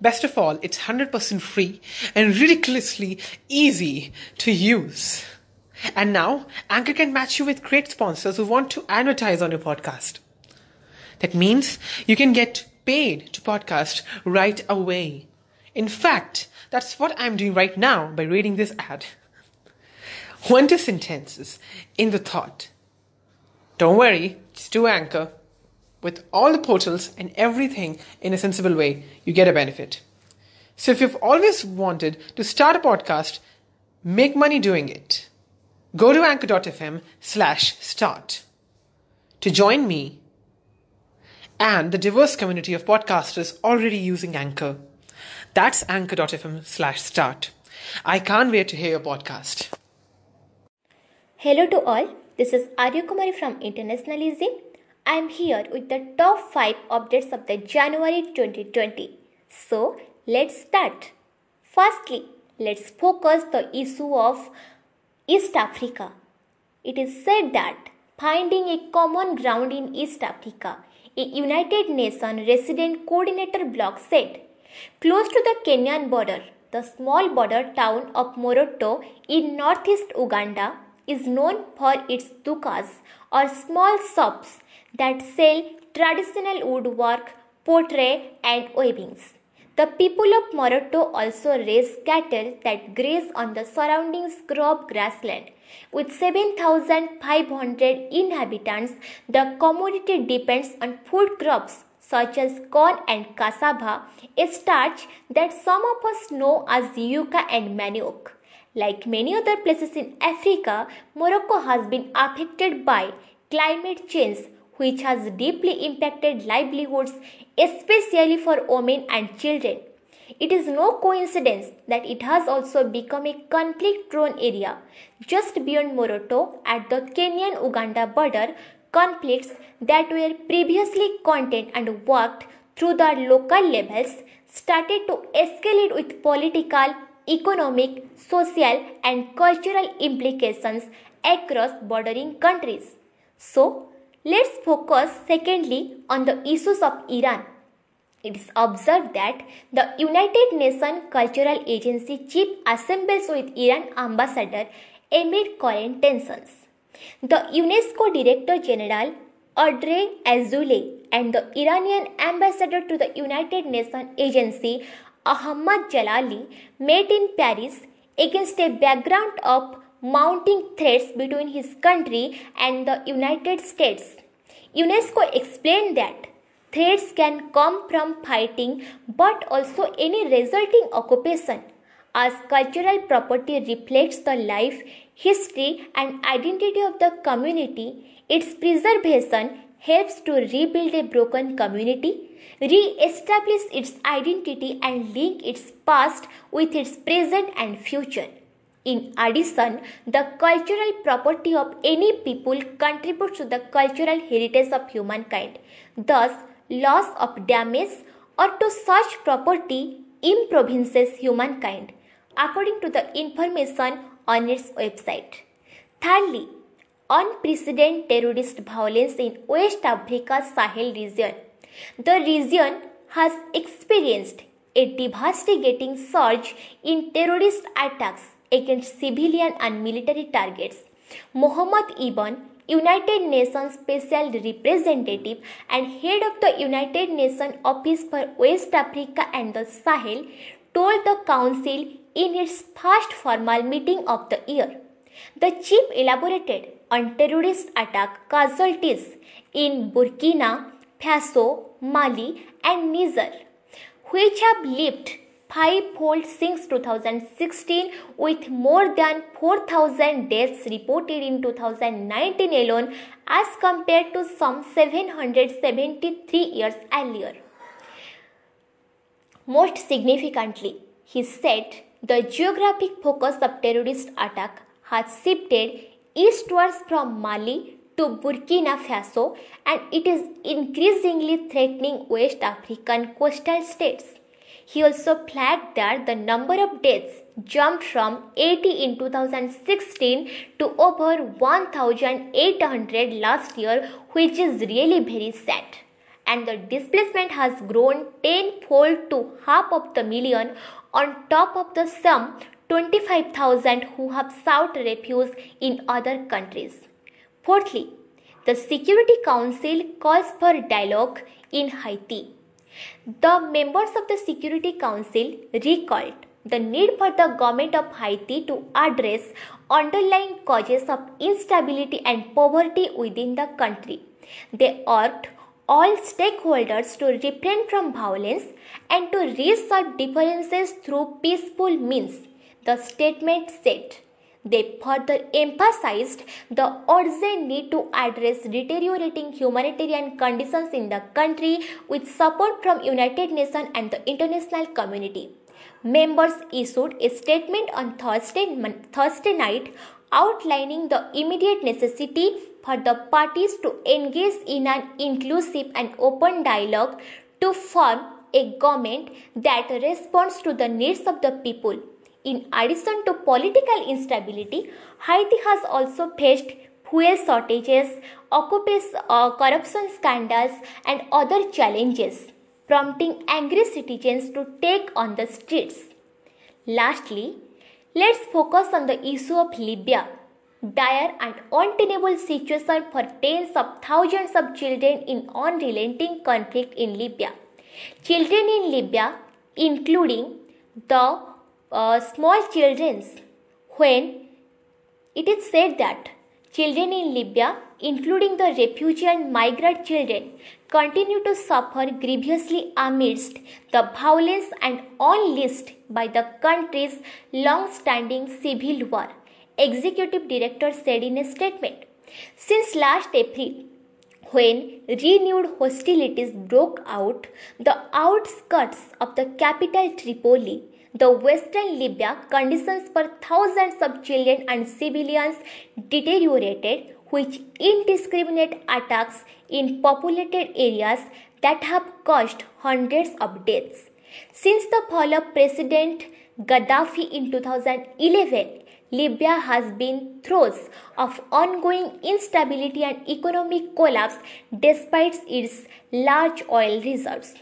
Best of all, it's 100% free and ridiculously easy to use. And now, Anchor can match you with great sponsors who want to advertise on your podcast. That means you can get paid to podcast right away. In fact, that's what I'm doing right now by reading this ad. Two sentences in the thought. Don't worry, just do Anchor with all the portals and everything in a sensible way, you get a benefit. So if you've always wanted to start a podcast, make money doing it, go to anchor.fm slash start to join me and the diverse community of podcasters already using Anchor. That's anchor.fm slash start. I can't wait to hear your podcast. Hello to all. This is Arya Kumari from Internationalism I am here with the top 5 updates of the January 2020. So, let's start. Firstly, let's focus the issue of East Africa. It is said that finding a common ground in East Africa, a United Nations resident coordinator bloc said, close to the Kenyan border, the small border town of Moroto in northeast Uganda is known for its dukas or small shops that sell traditional woodwork, pottery, and weavings. The people of Moroto also raise cattle that graze on the surrounding scrub grassland. With 7,500 inhabitants, the community depends on food crops such as corn and cassava, a starch that some of us know as yuca and manioc. Like many other places in Africa, Moroto has been affected by climate change which has deeply impacted livelihoods, especially for women and children. It is no coincidence that it has also become a conflict prone area. Just beyond Moroto, at the Kenyan Uganda border, conflicts that were previously contained and worked through the local levels started to escalate with political, economic, social, and cultural implications across bordering countries. So, Let's focus secondly on the issues of Iran. It is observed that the United Nations Cultural Agency chief assembles with Iran ambassador amid current tensions. The UNESCO Director General Audrey Azoulay and the Iranian ambassador to the United Nations Agency Ahmad Jalali met in Paris against a background of mounting threats between his country and the United States. UNESCO explained that threats can come from fighting but also any resulting occupation as cultural property reflects the life, history, and identity of the community, its preservation helps to rebuild a broken community, re establish its identity, and link its past with its present and future. In addition, the cultural property of any people contributes to the cultural heritage of humankind. Thus, loss of damage or to such property improvinces humankind, according to the information on its website. Thirdly, unprecedented terrorist violence in West Africa's Sahel region. The region has experienced a devastating surge in terrorist attacks against civilian and military targets. Mohammed Ibn, United Nations Special Representative and head of the United Nations Office for West Africa and the Sahel, told the Council in its first formal meeting of the year. The chief elaborated on terrorist attack casualties in Burkina Faso, Mali, and Niger, which have lived fivefold since 2016 with more than 4000 deaths reported in 2019 alone as compared to some 773 years earlier. Most significantly, He said the geographic focus of terrorist attack has shifted eastwards from Mali to Burkina Faso and it is increasingly threatening West African coastal states. He also flagged that the number of deaths jumped from 80 in 2016 to over 1800 last year, which is really very sad. And the displacement has grown tenfold to half of the million on top of the some 25,000 who have sought refuge in other countries. Fourthly, the Security Council calls for dialogue in Haiti. The members of the Security Council recalled the need for the government of Haiti to address underlying causes of instability and poverty within the country. They urged all stakeholders to refrain from violence and to resolve differences through peaceful means, the statement said. They further emphasized the urgent need to address deteriorating humanitarian conditions in the country with support from United Nations and the international community. Members issued a statement on Thursday, Thursday night outlining the immediate necessity for the parties to engage in an inclusive and open dialogue to form a government that responds to the needs of the people in addition to political instability, Haiti has also faced fuel shortages, uh, corruption scandals, and other challenges, prompting angry citizens to take on the streets. Lastly, let's focus on the issue of Libya. Dire and untenable situation for tens of thousands of children in unrelenting conflict in Libya. Children in Libya, including the uh, small children when it is said that children in Libya, including the refugee and migrant children, continue to suffer grievously amidst the violence and unleashed by the country's long standing civil war, Executive Director said in a statement. Since last April, when renewed hostilities broke out, the outskirts of the capital Tripoli the western Libya, conditions for thousands of children and civilians deteriorated, which indiscriminate attacks in populated areas that have caused hundreds of deaths. Since the fall of President Gaddafi in 2011, Libya has been throes of ongoing instability and economic collapse despite its large oil reserves.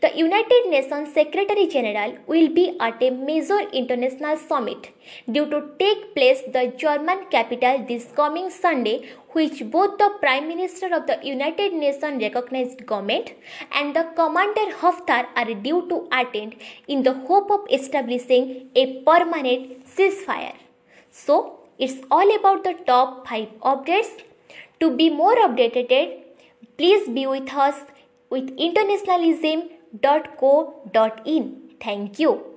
The United Nations Secretary General will be at a major international summit due to take place the German capital this coming Sunday which both the Prime Minister of the United Nations recognized government and the Commander Haftar are due to attend in the hope of establishing a permanent ceasefire. So, it's all about the top 5 updates. To be more updated, please be with us with internationalism.co.in. Thank you.